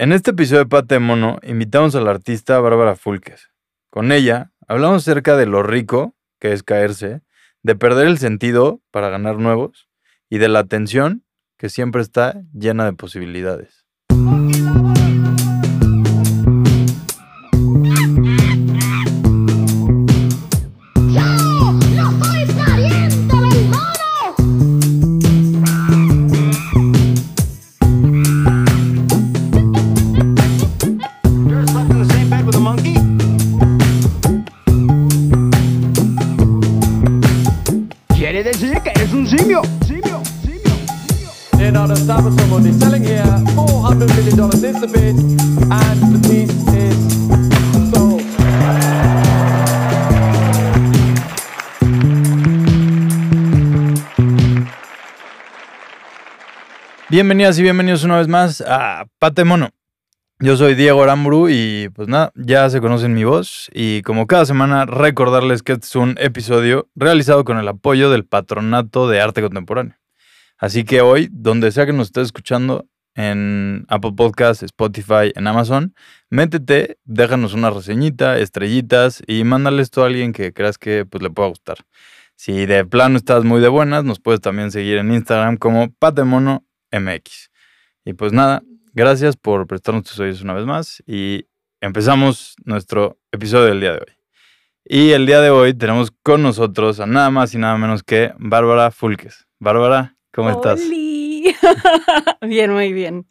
En este episodio de Pate Mono invitamos a la artista Bárbara Fulques. Con ella hablamos acerca de lo rico que es caerse, de perder el sentido para ganar nuevos y de la atención que siempre está llena de posibilidades. Bienvenidas y bienvenidos una vez más a Pate Mono. Yo soy Diego Aramburu y pues nada, ya se conocen mi voz y como cada semana recordarles que este es un episodio realizado con el apoyo del Patronato de Arte Contemporáneo. Así que hoy, donde sea que nos estés escuchando, en Apple Podcasts, Spotify, en Amazon, métete, déjanos una reseñita, estrellitas y mándale esto a alguien que creas que pues, le pueda gustar. Si de plano estás muy de buenas, nos puedes también seguir en Instagram como Patemono MX. Y pues nada, gracias por prestarnos tus oídos una vez más y empezamos nuestro episodio del día de hoy. Y el día de hoy tenemos con nosotros a nada más y nada menos que Bárbara Fulques. Bárbara, ¿cómo estás? bien, muy bien.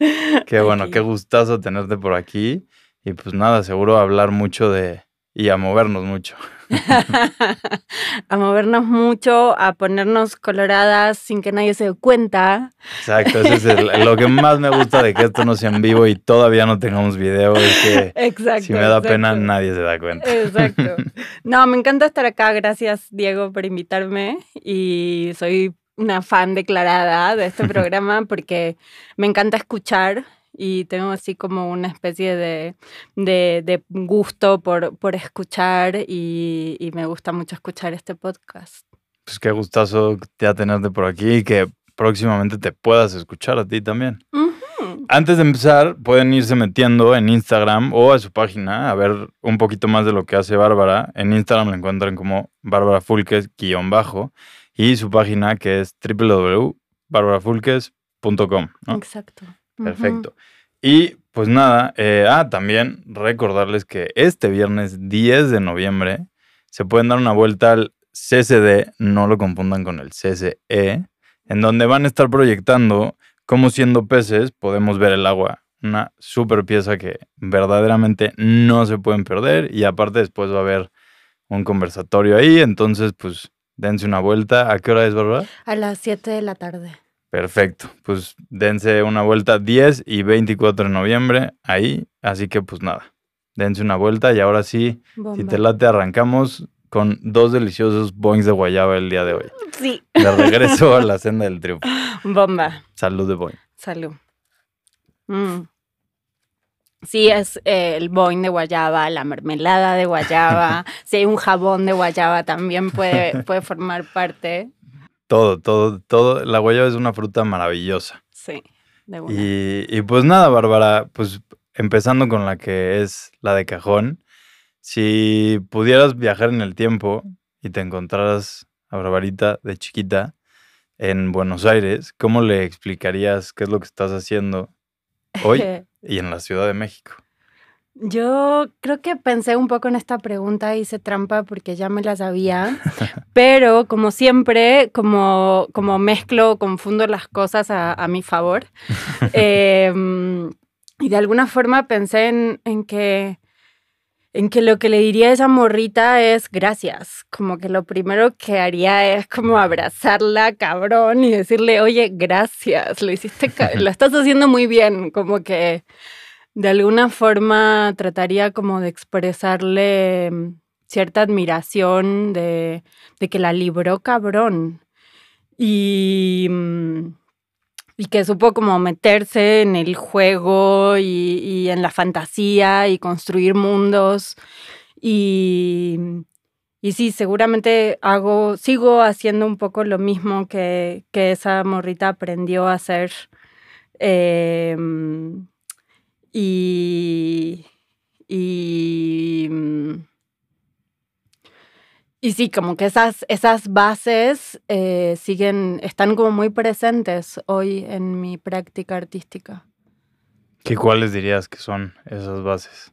Qué bueno, qué gustazo tenerte por aquí. Y pues nada, seguro hablar mucho de... y a movernos mucho. a movernos mucho, a ponernos coloradas sin que nadie se dé cuenta. Exacto, eso es lo que más me gusta de que esto no sea en vivo y todavía no tengamos video, es que exacto, si me da pena nadie se da cuenta. Exacto. No, me encanta estar acá, gracias Diego por invitarme y soy una fan declarada de este programa porque me encanta escuchar y tengo así como una especie de, de, gusto por, por escuchar y, y, me gusta mucho escuchar este podcast. Pues qué gustazo ya tenerte por aquí y que próximamente te puedas escuchar a ti también. Antes de empezar, pueden irse metiendo en Instagram o a su página a ver un poquito más de lo que hace Bárbara. En Instagram la encuentran como Bárbara Fulques-bajo y su página que es www.barbarafulques.com. Exacto. Perfecto. Y pues nada, eh, ah, también recordarles que este viernes 10 de noviembre se pueden dar una vuelta al CCD, no lo confundan con el CCE, en donde van a estar proyectando cómo siendo peces podemos ver el agua. Una super pieza que verdaderamente no se pueden perder y aparte después va a haber un conversatorio ahí, entonces pues dense una vuelta. ¿A qué hora es, Bárbara? A las 7 de la tarde. Perfecto, pues dense una vuelta 10 y 24 de noviembre ahí, así que pues nada, dense una vuelta y ahora sí, si te late arrancamos con dos deliciosos boings de guayaba el día de hoy. Sí. De regreso a la senda del triunfo. Bomba. Salud de boing. Salud. Mm. Sí, es eh, el boing de guayaba, la mermelada de guayaba. si hay un jabón de guayaba también puede, puede formar parte. Todo, todo, todo. La guayaba es una fruta maravillosa. Sí, de Y, y pues nada, Bárbara, pues empezando con la que es la de cajón. Si pudieras viajar en el tiempo y te encontraras a Barbarita de chiquita en Buenos Aires, ¿cómo le explicarías qué es lo que estás haciendo hoy y en la Ciudad de México? Yo creo que pensé un poco en esta pregunta, hice trampa porque ya me la sabía, pero como siempre, como, como mezclo, confundo las cosas a, mi favor. Em, y de alguna forma pensé en, en, que, en que lo que le diría a esa morrita es gracias. Como que lo primero que haría es como abrazarla, cabrón, y decirle, oye, gracias, lo hiciste, lo estás haciendo muy bien. Como que de alguna forma trataría como de expresarle mm, cierta admiración de, que la libró cabrón y, mm, y, que supo como meterse en el juego y, en la fantasía y construir mundos y, y sí, seguramente hago, sigo haciendo un poco lo mismo que, que esa morrita aprendió a hacer. Eh, Y. Y. mm, Y sí, como que esas, esas bases eh, siguen, están como muy presentes hoy en mi práctica artística. ¿Qué cuáles dirías que son esas bases?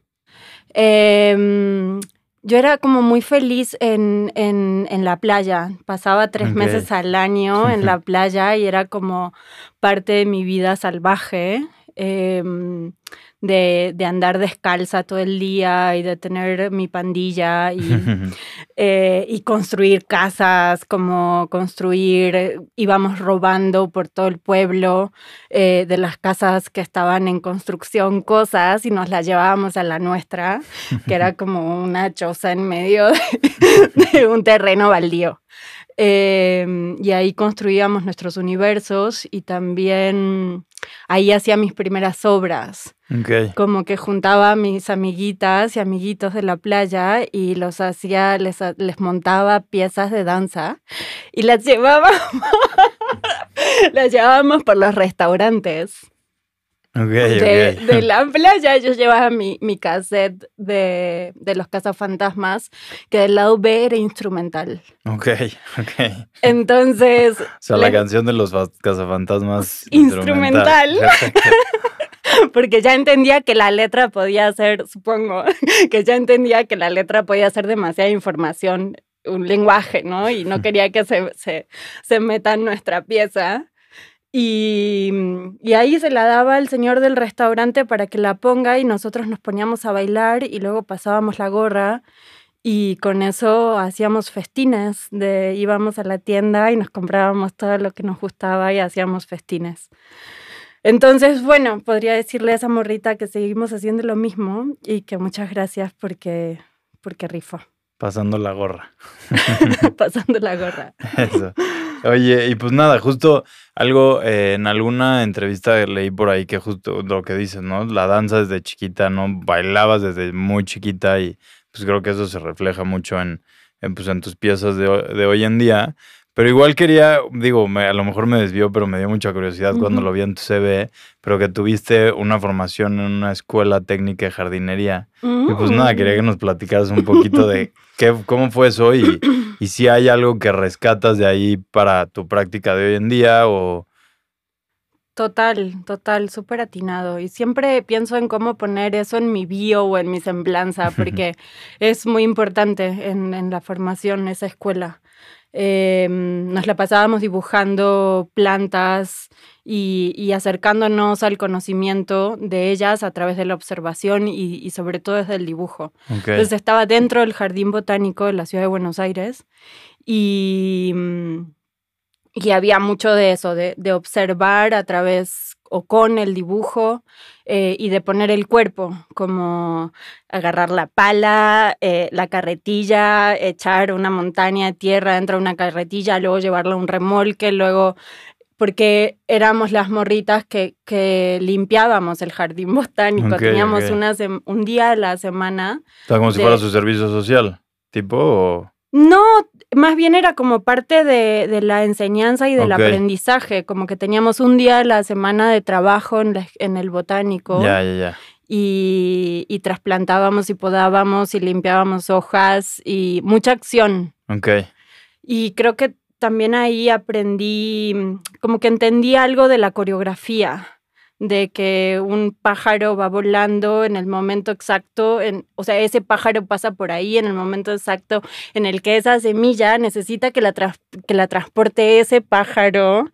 Em, yo era como muy feliz en, en, en la playa. Pasaba tres meses al año en la playa y era como parte de mi vida salvaje. Em, de, de andar descalza todo el día y de tener mi pandilla y, eh, y construir casas, como construir, eh, íbamos robando por todo el pueblo eh, de las casas que estaban en construcción cosas y nos las llevábamos a la nuestra, que era como una choza en medio de, de un terreno baldío. Eh, y ahí construíamos nuestros universos y también ahí hacía mis primeras obras ok. como que juntaba a mis amiguitas y amiguitos de la playa y los hacía, les, les montaba piezas de danza y las llevábamos, las llevábamos por los restaurantes Ok, de, ok. de la playa. Yo llevaba mi, mi cassette de, de los cazafantasmas, que del lado B era instrumental. Ok, ok. Entonces, O sea, la Le- canción de los fa- cazafantasmas Instrumental. Perfecto. porque ya entendía que la letra podía ser, supongo, que ya entendía que la letra podía ser demasiada información, un lenguaje, ¿no? Y no quería que se, se, se meta en nuestra pieza. Y, y ahí se la daba al señor del restaurante para que la ponga y nosotros nos poníamos a bailar y luego pasábamos la gorra y con eso hacíamos festines, de, íbamos a la tienda y nos comprábamos todo lo que nos gustaba y hacíamos festines. Entonces, bueno, podría decirle a esa morrita que seguimos haciendo lo mismo y que muchas gracias porque, porque rifó, Pasando la gorra. pasando la gorra. Eso. Oye, y pues nada, justo algo eh, en alguna entrevista leí por ahí que justo lo que dices, ¿no? La danza desde chiquita, ¿no? Bailabas desde muy chiquita y pues creo que eso se refleja mucho en, en, pues, en tus piezas de, de hoy en día. Pero igual quería, digo, me- a lo mejor me desvió, pero me dio mucha curiosidad cuando lo vi en tu CV, pero que tuviste una formación en una escuela técnica de jardinería. Y pues nada, quería que nos platicaras un poquito de qué, cómo fue eso y, y si hay algo que rescatas de ahí para tu práctica de hoy en día o... Total, total, súper atinado. Y siempre pienso en cómo poner eso en mi bio o en mi semblanza, porque es muy importante en, en la formación, esa escuela. Eh, nos la pasábamos dibujando plantas y, y acercándonos al conocimiento de ellas a través de la observación y, y sobre todo desde el dibujo. Ok, Entonces estaba dentro del Jardín Botánico de la Ciudad de Buenos Aires y, mm, y había mucho de eso, de, de observar a través o con el dibujo eh, y de poner el cuerpo, como agarrar la pala, eh, la carretilla, echar una montaña de tierra dentro de una carretilla, luego llevarla a un remolque, luego porque éramos las morritas que, que limpiábamos el jardín botánico. Teníamos una un día a la semana. sea, como si de- fuera su servicio social, tipo o... No, más bien era como parte de, de la enseñanza y del aprendizaje, como que teníamos un día a la semana de trabajo en, la- en el botánico Ya, ya, ya. y, y trasplantábamos y podábamos y limpiábamos hojas y mucha acción. Ok, Y creo que también ahí aprendí, como que entendí algo de la coreografía, de que un pájaro va volando en el momento exacto, en, o sea, ese pájaro pasa por ahí en el momento exacto en el que esa semilla necesita que la, que la transporte ese pájaro,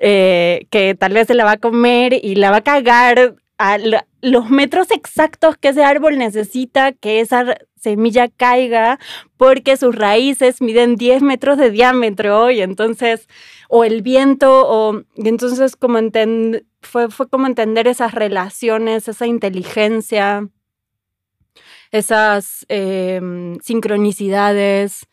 eh, que tal vez se la va a comer y la va a cagar a los metros exactos que ese árbol necesita que esa semilla caiga porque sus raíces miden 10 metros de diámetro y entonces, o el viento, o y entonces como enten- fue, fue como entender esas relaciones, esa inteligencia, esas em, sincronicidades,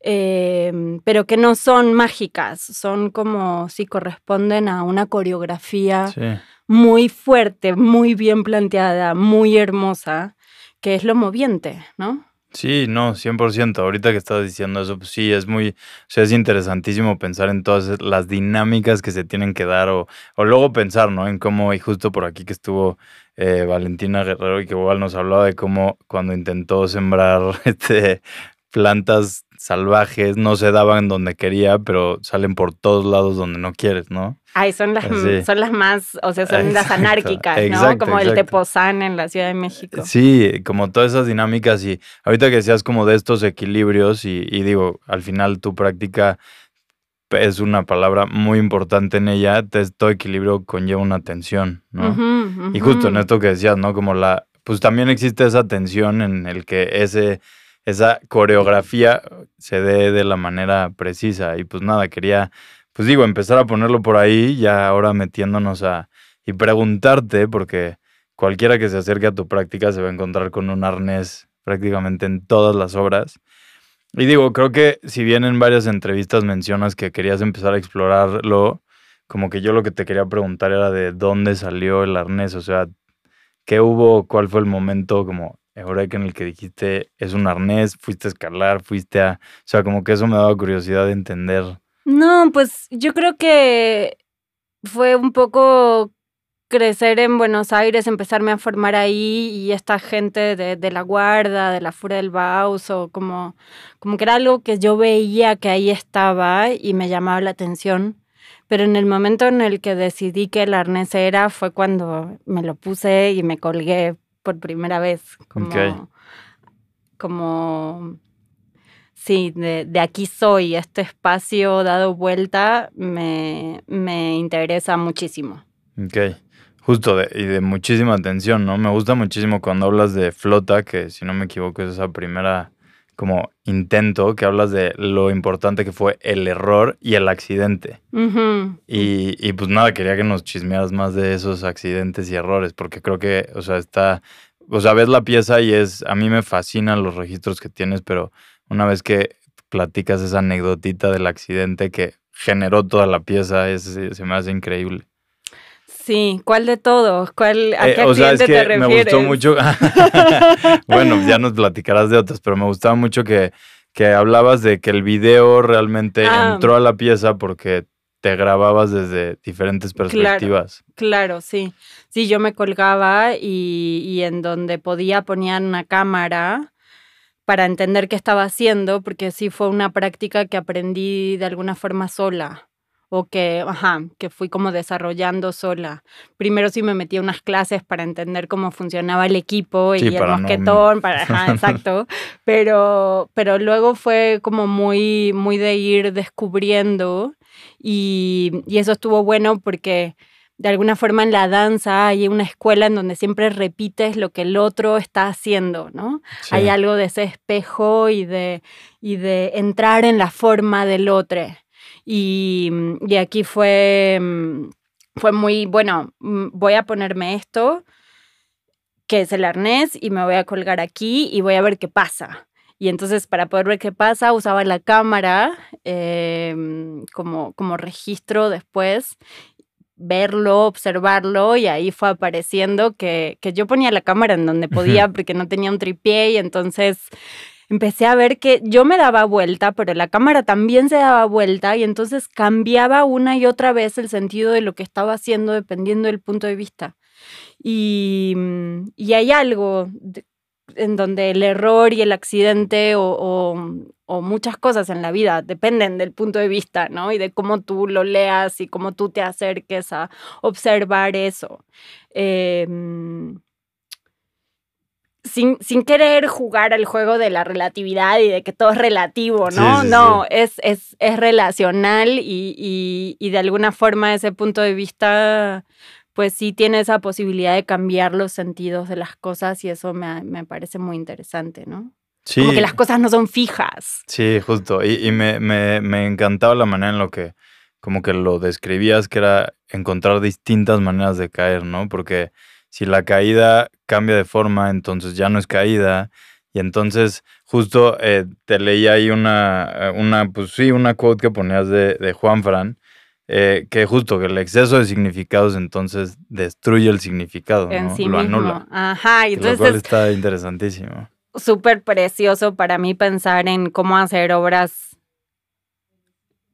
em, pero que no son mágicas, son como si corresponden a una coreografía sí. muy fuerte, muy bien planteada, muy hermosa, que es lo moviente, ¿no? Sí, no, 100%. Ahorita que estás diciendo eso, pues sí, es muy, o sea, es interesantísimo pensar en todas las dinámicas que se tienen que dar o, o luego pensar, ¿no? En cómo, y justo por aquí que estuvo eh, Valentina Guerrero y que igual nos hablaba de cómo cuando intentó sembrar este, plantas salvajes no se daban donde quería, pero salen por todos lados donde no quieres, ¿no? Ay, son las, son las más, o sea, son las anárquicas, ¿no? como el Tepozán en la Ciudad de México. Sí, como todas esas dinámicas y ahorita que decías como de estos equilibrios y, digo, al final tu práctica es una palabra muy importante en ella, todo equilibrio conlleva una tensión, ¿no? Y justo en esto que decías, ¿no? Como la, pues también existe esa tensión en el que ese esa coreografía se dé de la manera precisa. Y pues nada, quería, pues digo, empezar a ponerlo por ahí, ya ahora metiéndonos a, y preguntarte, porque cualquiera que se acerque a tu práctica se va a encontrar con un arnés prácticamente en todas las obras. Y digo, creo que si bien en varias entrevistas mencionas que querías empezar a explorarlo, como que yo lo que te quería preguntar era de dónde salió el arnés, o sea, qué hubo, cuál fue el momento como que en el que dijiste es un arnés, fuiste a escalar, fuiste a, o sea, como que eso me daba curiosidad de entender. No, pues yo creo que fue un poco crecer en Buenos Aires, empezarme a formar ahí y esta gente de, la guarda, de la Furia del Baus, o como, como que era algo que yo veía que ahí estaba y me llamaba la atención. Pero en el momento en el que decidí que el arnés era fue cuando me lo puse y me colgué por primera vez. Como, como sí, de, aquí soy, este espacio dado vuelta me, interesa muchísimo. Ok, justo y de muchísima atención, ¿no? Me gusta muchísimo cuando hablas de flota, que si no me equivoco es esa primera como intento que hablas de lo importante que fue el error y el accidente. y, y, pues nada, quería que nos chismearas más de esos accidentes y errores, porque creo que, o sea, está, o sea, ves la pieza y es, a mí me fascinan los registros que tienes, pero una vez que platicas esa anecdotita del accidente que generó toda la pieza, es, se me hace increíble. Sí, ¿cuál de todos? ¿Cuál, ¿A eh, qué o sea, es que te refieres? Me gustó mucho. bueno, ya nos platicarás de otras, pero me gustaba mucho que, que hablabas de que el video realmente ah. entró a la pieza porque te grababas desde diferentes perspectivas. Claro, sí. Sí, yo me colgaba y, y en donde podía poner una cámara para entender qué estaba haciendo, porque sí fue una práctica que aprendí de alguna forma sola o que, ajá, que fui como desarrollando sola. Primero sí me metí a unas clases para entender cómo funcionaba el equipo y el mosquetón, para, ajá, exacto, pero, pero luego fue como muy, muy de ir descubriendo y, y eso estuvo bueno porque de alguna forma en la danza hay una escuela en donde siempre repites lo que el otro está haciendo, ¿no? Hay algo de ese espejo y de, y de entrar en la forma del otro. Y, aquí fue, mm, fue muy, bueno, mm, voy a ponerme esto, que es el arnés, y me voy a colgar aquí y voy a ver qué pasa. Y entonces para poder ver qué pasa usaba la cámara em, como, como registro después verlo, observarlo y ahí fue apareciendo que, que, yo ponía la cámara en donde podía porque no tenía un tripié y entonces empecé a ver que yo me daba vuelta, pero la cámara también se daba vuelta y entonces cambiaba una y otra vez el sentido de lo que estaba haciendo dependiendo del punto de vista. Y, mm, y hay algo en donde el error y el accidente o, o, muchas cosas en la vida dependen del punto de vista, ¿no? Y de cómo tú lo leas y cómo tú te acerques a observar eso. Eh, sin, sin, querer jugar al juego de la relatividad y de que todo es relativo, ¿no? no, Es, es, es, relacional y, y, de alguna forma ese punto de vista, pues sí tiene esa posibilidad de cambiar los sentidos de las cosas y eso me, me parece muy interesante, ¿no? Sí. Como que las cosas no son fijas. Sí, justo. Y, y me, me, me encantaba la manera en lo que como que lo describías, que era encontrar distintas maneras de caer, ¿no? Porque si la caída cambia de forma, entonces ya no es caída. Y entonces, justo eh, te leí ahí una, eh, una, pues sí, una quote que ponías de, de Juan Fran, eh, que justo que el exceso de significados entonces destruye el significado, ¿no? lo anula. Ajá, y entonces. Lo está interesantísimo. súper precioso para mí pensar en cómo hacer obras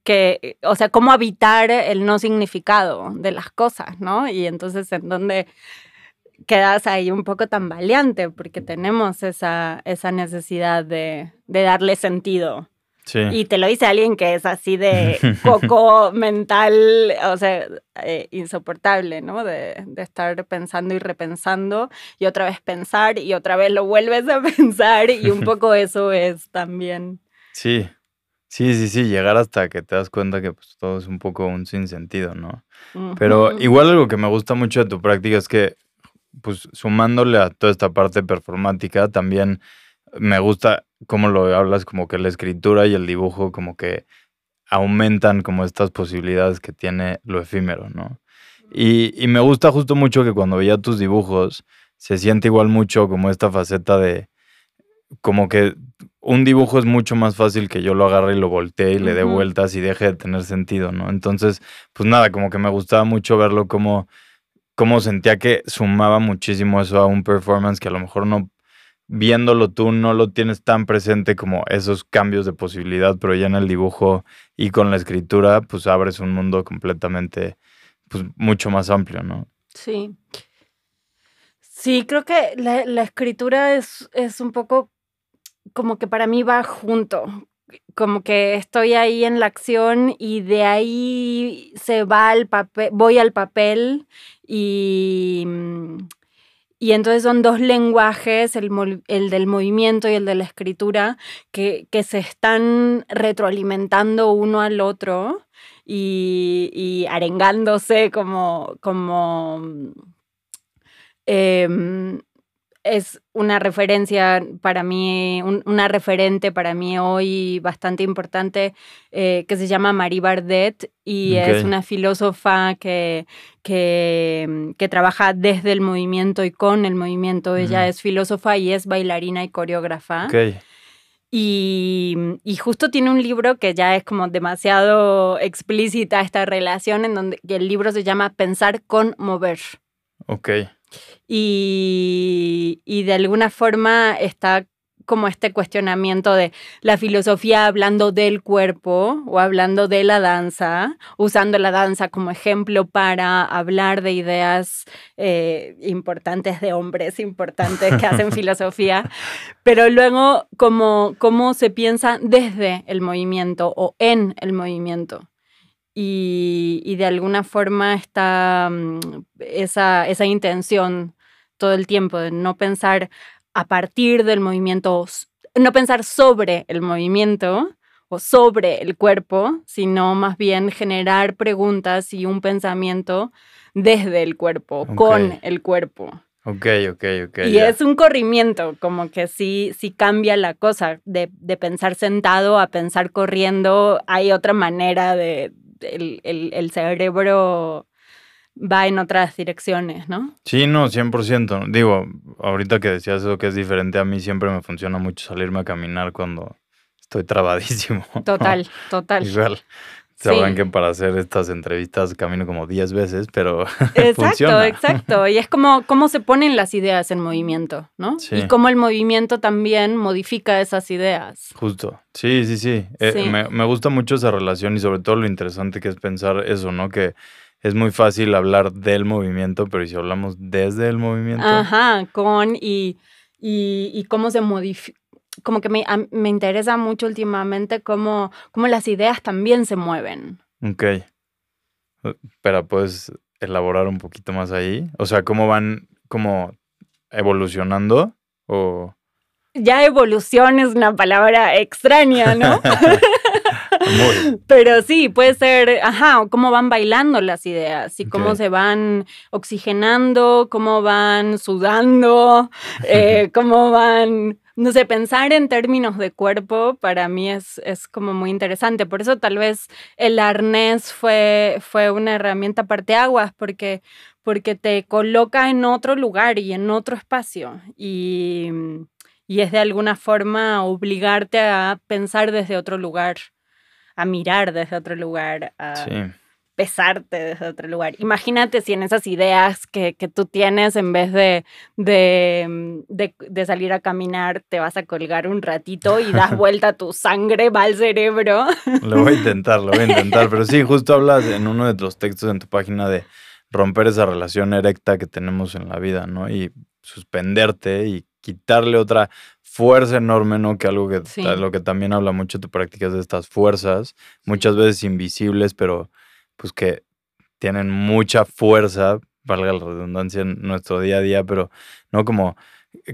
que, o sea, cómo habitar el no significado de las cosas, ¿no? Y entonces en donde quedas ahí un poco tambaleante porque tenemos esa, esa necesidad de, de darle sentido. Sí. Y te lo dice alguien que es así de coco mental, o sea, eh, insoportable, ¿no? De, de, estar pensando y repensando y otra vez pensar y otra vez lo vuelves a pensar y un poco eso es también. Sí, sí, sí, sí, llegar hasta que te das cuenta que pues, todo es un poco un sinsentido, ¿no? Pero igual algo que me gusta mucho de tu práctica es que, pues sumándole a toda esta parte performática, también me gusta cómo lo hablas, como que la escritura y el dibujo como que aumentan como estas posibilidades que tiene lo efímero, ¿no? Y, y, me gusta justo mucho que cuando veía tus dibujos se siente igual mucho como esta faceta de como que un dibujo es mucho más fácil que yo lo agarre y lo voltee y le dé vueltas y deje de tener sentido, ¿no? Entonces, pues nada, como que me gustaba mucho verlo como, como sentía que sumaba muchísimo eso a un performance que a lo mejor no viéndolo tú no lo tienes tan presente como esos cambios de posibilidad, pero ya en el dibujo y con la escritura, pues abres un mundo completamente, pues mucho más amplio, ¿no? Sí. Sí, creo que la, la escritura es, es un poco como que para mí va junto, como que estoy ahí en la acción y de ahí se va al papel, voy al papel y y entonces son dos lenguajes, el, del movimiento y el de la escritura, que, se están retroalimentando uno al otro y, arengándose como, como em, es una referencia para mí, una referente para mí hoy bastante importante eh, que se llama Marie Bardet y es una filósofa que, que, que, trabaja desde el movimiento y con el movimiento. Ella es filósofa y es bailarina y coreógrafa. Y, y, justo tiene un libro que ya es como demasiado explícita esta relación, en donde el libro se llama Pensar con mover. Ok. Y, y de alguna forma está como este cuestionamiento de la filosofía hablando del cuerpo o hablando de la danza, usando la danza como ejemplo para hablar de ideas eh, importantes de hombres importantes que hacen filosofía, pero luego como cómo se piensa desde el movimiento o en el movimiento y, de alguna forma está mm, esa, esa intención todo el tiempo de no pensar a partir del movimiento, no pensar sobre el movimiento o sobre el cuerpo, sino más bien generar preguntas y un pensamiento desde el cuerpo, con el cuerpo. Ok, ok, ok. Y es un corrimiento, como que sí, sí cambia la cosa, de, de pensar sentado a pensar corriendo, hay otra manera de, el, cerebro va en otras direcciones, ¿no? Sí, no, 100%. Digo, ahorita que decías eso que es diferente, a mí siempre me funciona mucho salirme a caminar cuando estoy trabadísimo. Total, total. Igual. Sabrán que para hacer estas entrevistas camino como 10 veces, pero Exacto, exacto. Y es como cómo se ponen las ideas en movimiento, ¿no? Sí. Y cómo el movimiento también modifica esas ideas. Justo. Sí, sí, sí. Eh, me, me, gusta mucho esa relación y sobre todo lo interesante que es pensar eso, ¿no? Que es muy fácil hablar del movimiento, pero si hablamos desde el movimiento? Ajá, con y, y, y cómo se modifica como que me, me interesa mucho últimamente cómo, cómo, las ideas también se mueven. Ok. Pero puedes elaborar un poquito más ahí. O sea, cómo van como evolucionando o... Ya evolución es una palabra extraña, ¿no? Pero sí, puede ser, ajá, cómo van bailando las ideas y cómo se van oxigenando, cómo van sudando, eh, cómo van no sé, pensar en términos de cuerpo para mí es, es como muy interesante. Por eso tal vez el arnés fue, fue una herramienta parteaguas, porque, porque te coloca en otro lugar y en otro espacio. Y, y es de alguna forma obligarte a pensar desde otro lugar, a mirar desde otro lugar. sí. Pesarte desde otro lugar. Imagínate si en esas ideas que, tú tienes, en vez de, de, salir a caminar, te vas a colgar un ratito y das vuelta tu sangre, va al cerebro. Lo voy a intentar, lo voy a intentar. Pero sí, justo hablas en uno de los textos en tu página de romper esa relación erecta que tenemos en la vida, ¿no? Y suspenderte y quitarle otra fuerza enorme, ¿no? Que algo que lo que también habla mucho tu práctica es de estas fuerzas, muchas veces invisibles, pero pues que tienen mucha fuerza, valga la redundancia en nuestro día a día, pero no como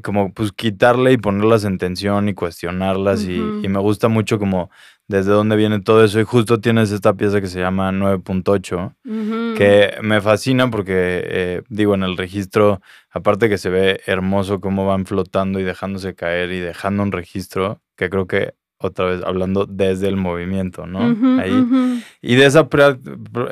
como pues quitarle y ponerlas en tensión y cuestionarlas y, y, me gusta mucho como desde dónde viene todo eso y justo tienes esta pieza que se llama 9.8 que me fascina porque eh, digo en el registro aparte que se ve hermoso cómo van flotando y dejándose caer y dejando un registro que creo que otra vez hablando desde el movimiento, ¿no? Ahí. Y de esa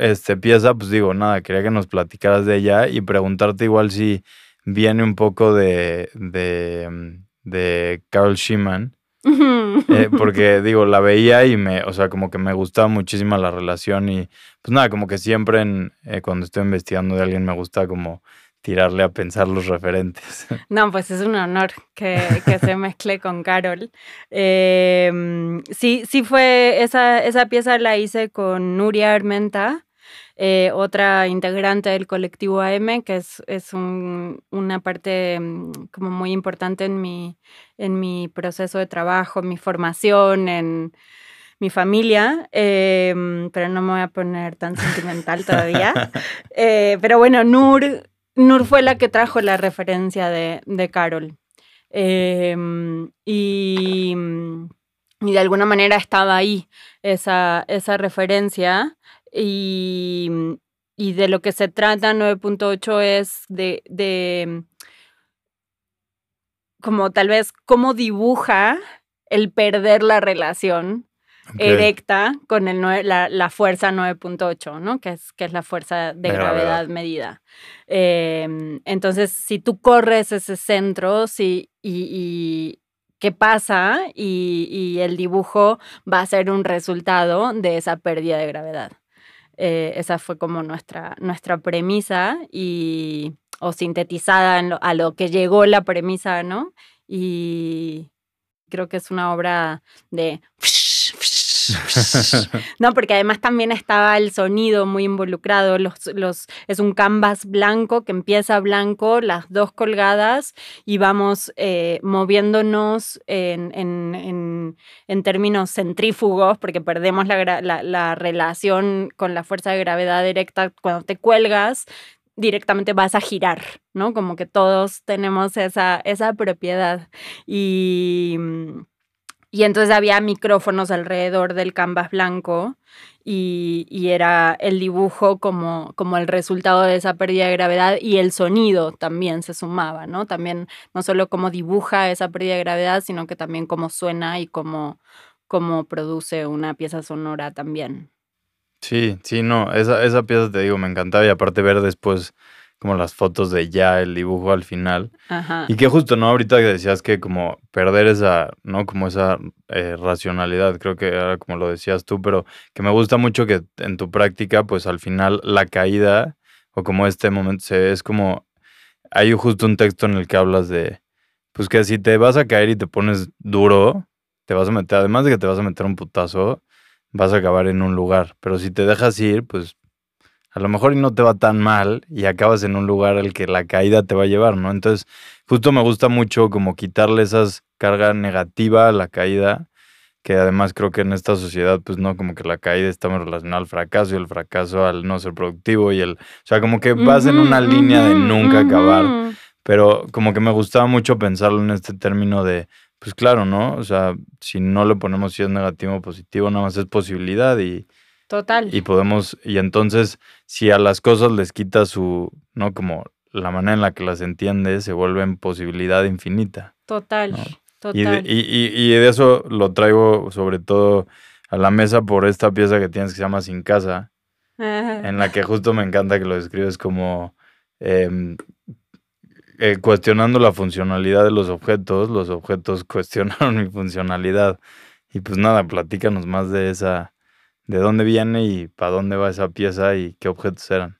este, pieza, pues digo, nada, quería que nos platicaras de ella y preguntarte igual si viene un poco de, de, de Carl Schumann. Eh, porque digo, la veía y me, o sea, como que me gustaba muchísimo la relación y pues nada, como que siempre en, eh, cuando estoy investigando de alguien me gusta como tirarle a pensar los referentes. No, pues es un honor que, que se mezcle con Carol. Em, sí, sí fue, esa, esa pieza la hice con Nuria Armenta. Eh, otra integrante del colectivo AM, que es, es una parte mm, como muy importante en mi, en mi proceso de trabajo, mi formación, en mi familia, em, pero no me voy a poner tan sentimental todavía. Eh, pero bueno, Nur, Nur fue la que trajo la referencia de, de Carol. Em, y, y, de alguna manera estaba ahí esa, esa referencia. Y, y de lo que se trata 9.8 es de, de como tal vez cómo dibuja el perder la relación erecta con el la, la, fuerza 9.8, ¿no? Que es, que es la fuerza de, gravedad, medida. Em, entonces, si tú corres ese centro si, y, qué pasa y, y, el dibujo va a ser un resultado de esa pérdida de gravedad. Eh, esa fue como nuestra, nuestra premisa y, o sintetizada a lo que llegó la premisa, ¿no? Y creo que es una obra de no, porque además también estaba el sonido muy involucrado. Es un canvas blanco que empieza blanco, las dos colgadas, y vamos eh, moviéndonos en, términos centrífugos, porque perdemos la, la, la relación con la fuerza de gravedad directa cuando te cuelgas directamente vas a girar, ¿no? Como que todos tenemos esa, esa propiedad. Y, y entonces había micrófonos alrededor del canvas blanco y, era el dibujo como, como el resultado de esa pérdida de gravedad y el sonido también se sumaba, ¿no? También no solo cómo dibuja esa pérdida de gravedad, sino que también cómo suena y cómo, cómo produce una pieza sonora también. Sí, sí, no, esa, esa pieza te digo, me encantaba y aparte ver después como las fotos de ya el dibujo al final. Y que justo, ¿no? Ahorita que decías que como perder esa, ¿no? Como esa eh, racionalidad, creo que era como lo decías tú, pero que me gusta mucho que en tu práctica, pues al final la caída, o como este momento, se, es como, hay justo un texto en el que hablas de, pues que si te vas a caer y te pones duro, te vas a meter, además de que te vas a meter un putazo, vas a acabar en un lugar, pero si te dejas ir, pues a lo mejor no te va tan mal y acabas en un lugar al que la caída te va a llevar, ¿no? Entonces, justo me gusta mucho como quitarle esas cargas negativa a la caída, que además creo que en esta sociedad, pues no, como que la caída está muy relacionada al fracaso y el fracaso al no ser productivo y el, o sea, como que vas en una línea de nunca acabar, pero como que me gustaba mucho pensarlo en este término de, pues claro, ¿no? O sea, si no le ponemos si es negativo o positivo, nada más es posibilidad y Total. Y podemos, y entonces, si a las cosas les quita su, ¿no? Como la manera en la que las entiende, se vuelven posibilidad infinita. Total, total. Y de, y, de eso lo traigo sobre todo a la mesa por esta pieza que tienes que se llama Sin Casa, en la que justo me encanta que lo describes como em, eh, cuestionando la funcionalidad de los objetos, los objetos cuestionaron mi funcionalidad. Y pues nada, platícanos más de esa de dónde viene y para dónde va esa pieza y qué objetos eran.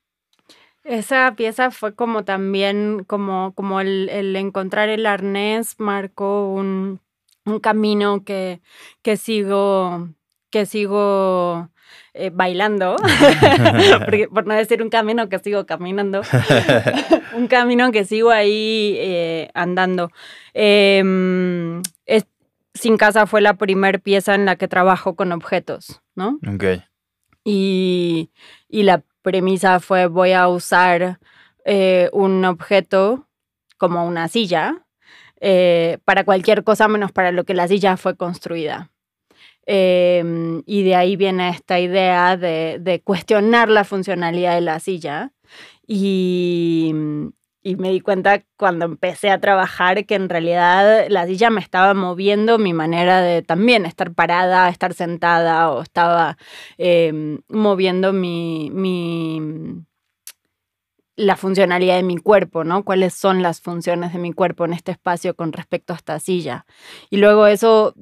Esa pieza fue como también, como, como el, el encontrar el arnés marcó un, un camino que, que sigo, que sigo eh, bailando, por no decir un camino que sigo caminando, un camino que sigo ahí eh, andando. Em, Sin Casa fue la primer pieza en la que trabajo con objetos, ¿no? Ok. Y, y la premisa fue voy a usar eh, un objeto como una silla para cualquier cosa menos para lo que la silla fue construida. Em, y de ahí viene esta idea de, cuestionar la funcionalidad de la silla. Y, y, me di cuenta cuando empecé a trabajar que en realidad la silla me estaba moviendo mi manera de también estar parada, estar sentada o estaba em, moviendo mi, mi, la funcionalidad de mi cuerpo, ¿no? ¿Cuáles son las funciones de mi cuerpo en este espacio con respecto a esta silla? Y luego eso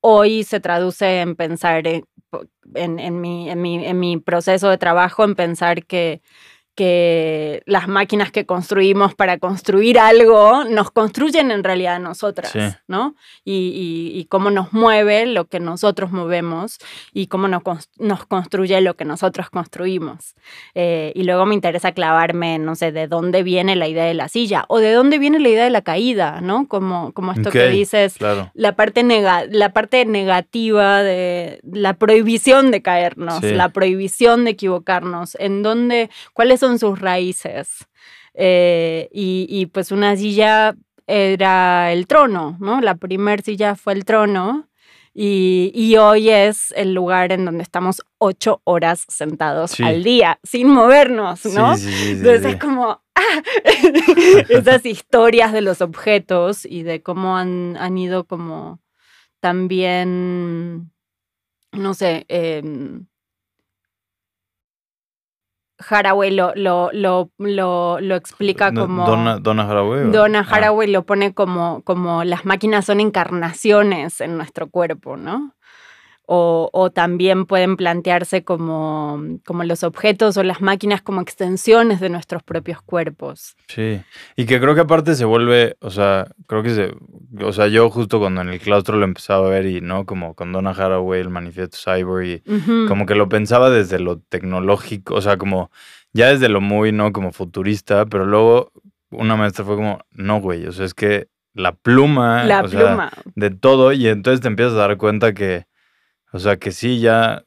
hoy se traduce en pensar en, mi, en, mi, proceso de trabajo, en pensar que que las máquinas que construimos para construir algo nos construyen en realidad a nosotras, ¿no? Y, cómo nos mueve lo que nosotros movemos y cómo nos, nos construye lo que nosotros construimos. Eh, y luego me interesa clavarme, no sé, de dónde viene la idea de la silla o de dónde viene la idea de la caída, ¿no? Como, como esto que dices, la, parte la parte negativa de la prohibición de caernos, la prohibición de equivocarnos, en dónde, cuáles son sus raíces. Eh, y, pues una silla era el trono, ¿no? La primer silla fue el trono y, hoy es el lugar en donde estamos ocho horas sentados al día, sin movernos, ¿no? Entonces es como ¡ah! esas historias de los objetos y de cómo han, han ido como también, no sé, eh, Haraway lo, lo, lo, lo, explica como... Donna, Donna Haraway. Donna ah. Haraway lo pone como, como las máquinas son encarnaciones en nuestro cuerpo, ¿no? O, también pueden plantearse como, como los objetos o las máquinas como extensiones de nuestros propios cuerpos. Sí, y que creo que aparte se vuelve, o sea, creo que se, o sea, yo justo cuando en el claustro lo empezaba a ver y, ¿no? Como con Donna Haraway, el manifiesto Cyber, y como que lo pensaba desde lo tecnológico, o sea, como ya desde lo muy, ¿no? Como futurista, pero luego una maestra fue como, no, güey, o sea, es que la pluma, la pluma. de todo, y entonces te empiezas a dar cuenta que o sea que sí, ya,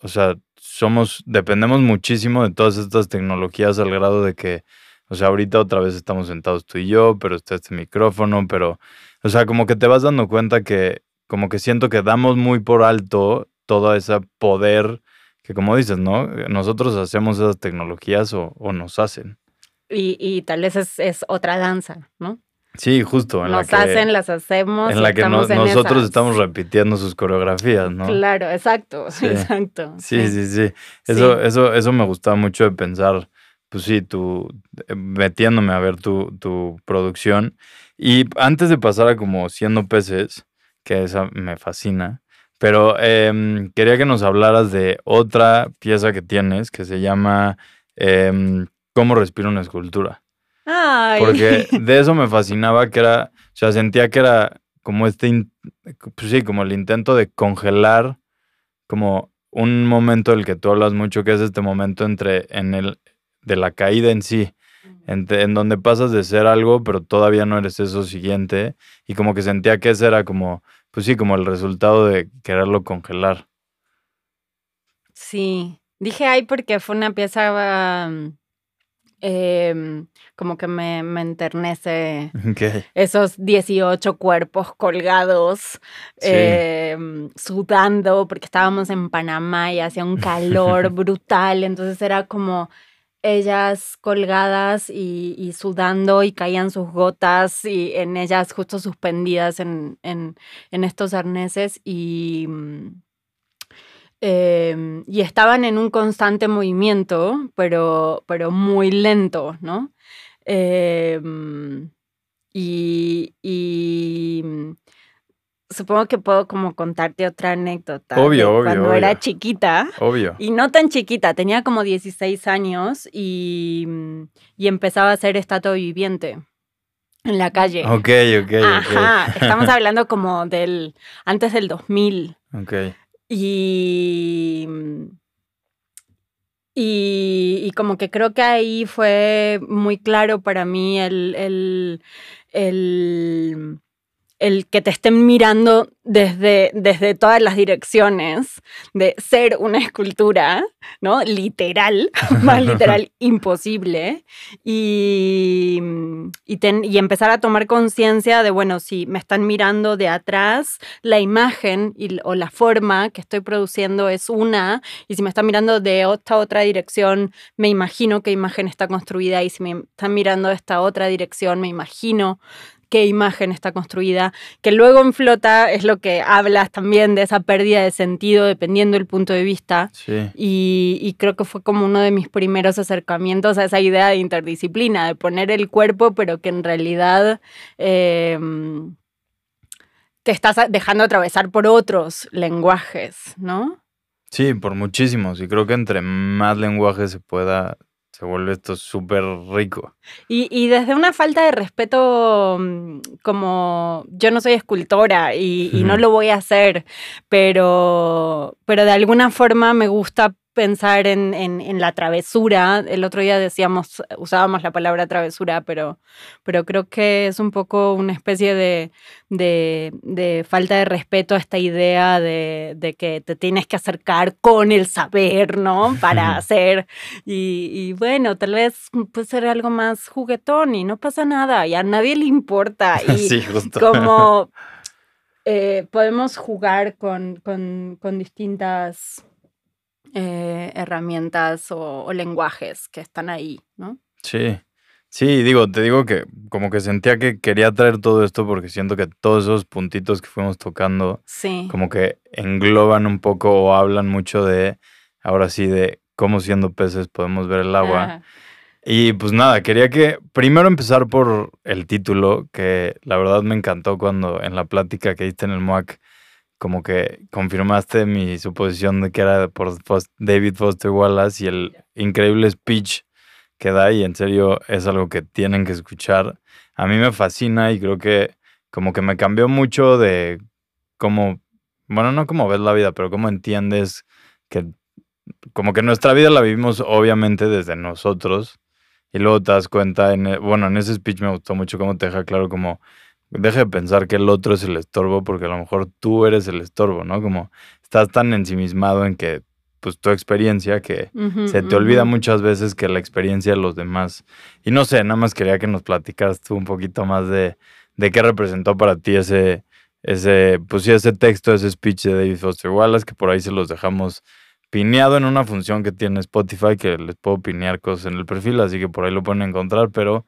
o sea, somos, dependemos muchísimo de todas estas tecnologías al grado de que, o sea, ahorita otra vez estamos sentados tú y yo, pero está este micrófono, pero, o sea, como que te vas dando cuenta que, como que siento que damos muy por alto todo ese poder que, como dices, ¿no? Nosotros hacemos esas tecnologías o, nos hacen. Y, tal vez es, es otra danza, ¿no? Sí, justo. En Nos hacen, las hacemos. En la que nosotros estamos repitiendo sus coreografías, ¿no? Claro, exacto, exacto. Sí, sí, sí. Eso, Eso, eso me gustaba mucho de pensar, pues sí, tú, eh, metiéndome a ver tu, tu producción. Y antes de pasar a como siendo peces, que esa me fascina, pero em, quería que nos hablaras de otra pieza que tienes que se llama em, ¿Cómo respira una escultura? Porque de eso me fascinaba que era, o sea, sentía que era como este, pues sí, como el intento de congelar, como un momento del que tú hablas mucho, que es este momento entre, en el, de la caída en sí, en, en, donde pasas de ser algo, pero todavía no eres eso siguiente, y como que sentía que ese era como, pues sí, como el resultado de quererlo congelar. Sí, dije ay porque fue una pieza Em, como que me, me enternece esos 18 cuerpos colgados, em, sudando, porque estábamos en Panamá y hacía un calor brutal, entonces era como ellas colgadas y, y, sudando y caían sus gotas y en ellas justo suspendidas en, en, en estos arneses y mm, Em, y estaban en un constante movimiento, pero, pero muy lento, ¿no? Em, y, supongo que puedo como contarte otra anécdota. Obvio, obvio, Cuando obvio. era chiquita. Obvio. Y no tan chiquita, tenía como 16 años y, mm, y empezaba a hacer estatua viviente en la calle. Ok, ok, Ajá, estamos hablando como del antes del 2000 ok. Mm, y, y como que creo que ahí fue muy claro para mí el, el, el que te estén mirando desde, desde todas las direcciones, de ser una escultura, ¿no? Literal, más literal, imposible. Y, y, ten- y empezar a tomar conciencia de, bueno, si me están mirando de atrás, la imagen y- o la forma que estoy produciendo es una, y si me están mirando de esta otra dirección, me imagino qué imagen está construida, y si me están mirando de esta otra dirección, me imagino qué imagen está construida, que luego en flota es lo que hablas también de esa pérdida de sentido dependiendo del punto de vista. Sí. Y, y creo que fue como uno de mis primeros acercamientos a esa idea de interdisciplina, de poner el cuerpo, pero que en realidad eh, te estás dejando atravesar por otros lenguajes, ¿no? Sí, por muchísimos. Y creo que entre más lenguaje se pueda, se vuelve esto súper rico. Y, y desde una falta de respeto, mm, como yo no soy escultora y, y no lo voy a hacer, pero, pero de alguna forma me gusta pensar en, en- en la travesura. El otro día decíamos, usábamos la palabra travesura, pero, pero creo que es un poco una especie de, de- de falta de respeto a esta idea de, de que te tienes que acercar con el saber, ¿no? Para hacer. Y, y bueno, tal vez puede ser algo más juguetón y no pasa nada y a nadie le importa. Y sí, justo. como eh, podemos jugar con, con- con distintas eh, herramientas o, o lenguajes que están ahí, ¿no? Sí. Sí, digo, te digo que como que sentía que quería traer todo esto porque siento que todos esos puntitos que fuimos tocando Sí. como que engloban un poco o hablan mucho de, ahora sí, de cómo siendo peces podemos ver el agua. Ajá. Y pues nada, quería que primero empezar por el título, que la verdad me encantó cuando en la plática que diste en el MOAC, como que confirmaste mi suposición de que era por David Foster Wallace y el increíble speech que da y en serio es algo que tienen que escuchar. A mí me fascina y creo que como que me cambió mucho de cómo, bueno, no cómo ves la vida, pero cómo entiendes que como que nuestra vida la vivimos obviamente desde nosotros y luego te das cuenta, en, e- bueno, en ese speech me gustó mucho cómo te deja claro como, deja de pensar que el otro es el estorbo porque a lo mejor tú eres el estorbo, ¿no? Como estás tan ensimismado en que, pues tu experiencia que se te olvida muchas veces que la experiencia de los demás. Y no sé, nada más quería que nos platicaras tú un poquito más de, de qué representó para ti ese, ese, pues sí, ese texto, ese speech de David Foster Wallace, que por ahí se los dejamos pineado en una función que tiene Spotify, que les puedo pinear cosas en el perfil, así que por ahí lo pueden encontrar, pero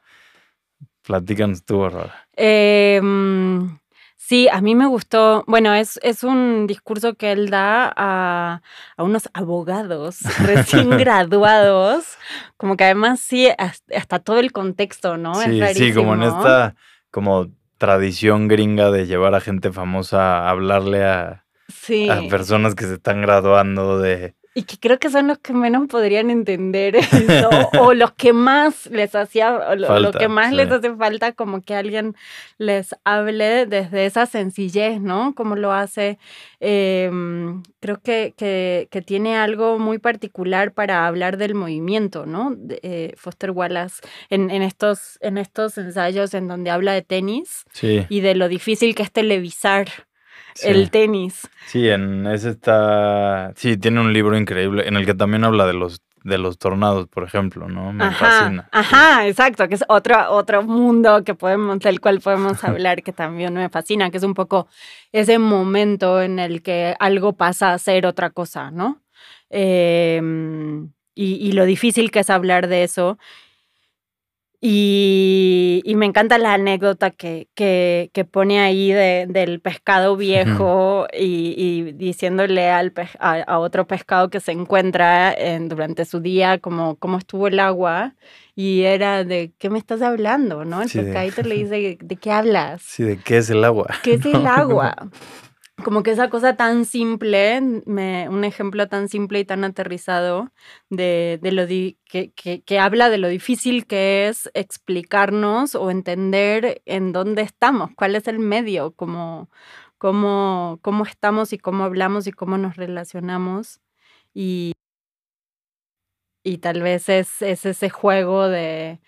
platícanos tú, Bárbara. Eh, mm, sí, a mí me gustó. Bueno, es, es un discurso que él da a, a unos abogados recién graduados. Como que además sí, hasta, todo el contexto, ¿no? sí, es sí, como en esta como tradición gringa de llevar a gente famosa a hablarle a, Sí. a personas que se están graduando de... Y que creo que son los que menos podrían entender eso, o los que más les hacía, o lo, lo Falta, que más les hace falta, como que alguien les hable desde esa sencillez, ¿no? Como lo hace. Em, creo que, que, que tiene algo muy particular para hablar del movimiento, ¿no? Eh, Foster Wallace, en, en, estos, en estos ensayos en donde habla de tenis Sí, y de lo difícil que es televisar sí. el tenis. Sí, en ese está... Sí, tiene un libro increíble en el que también habla de los, de los tornados, por ejemplo, ¿no? Me ajá, fascina. sí. Ajá, exacto, que es otro, otro mundo que podemos, del cual podemos hablar, que también me fascina, que es un poco ese momento en el que algo pasa a ser otra cosa, ¿no? Eh, y, y lo difícil que es hablar de eso. Y, y me encanta la anécdota que, que, que pone ahí de- del pescado viejo y, y diciéndole al pej- a, a otro pescado que se encuentra en- durante su día como cómo estuvo el agua. Y era de, ¿qué me estás hablando? ¿no? El Sí, de- pescadito le dice, ¿de qué hablas? Sí, ¿de qué es el agua? ¿Qué es el agua? Como que esa cosa tan simple, un ejemplo tan simple y tan aterrizado de, de lo di- que, que- que habla de lo difícil que es explicarnos o entender en dónde estamos, cuál es el medio, cómo, cómo, cómo estamos y cómo hablamos y cómo nos relacionamos. Y, y tal vez es, es ese juego de,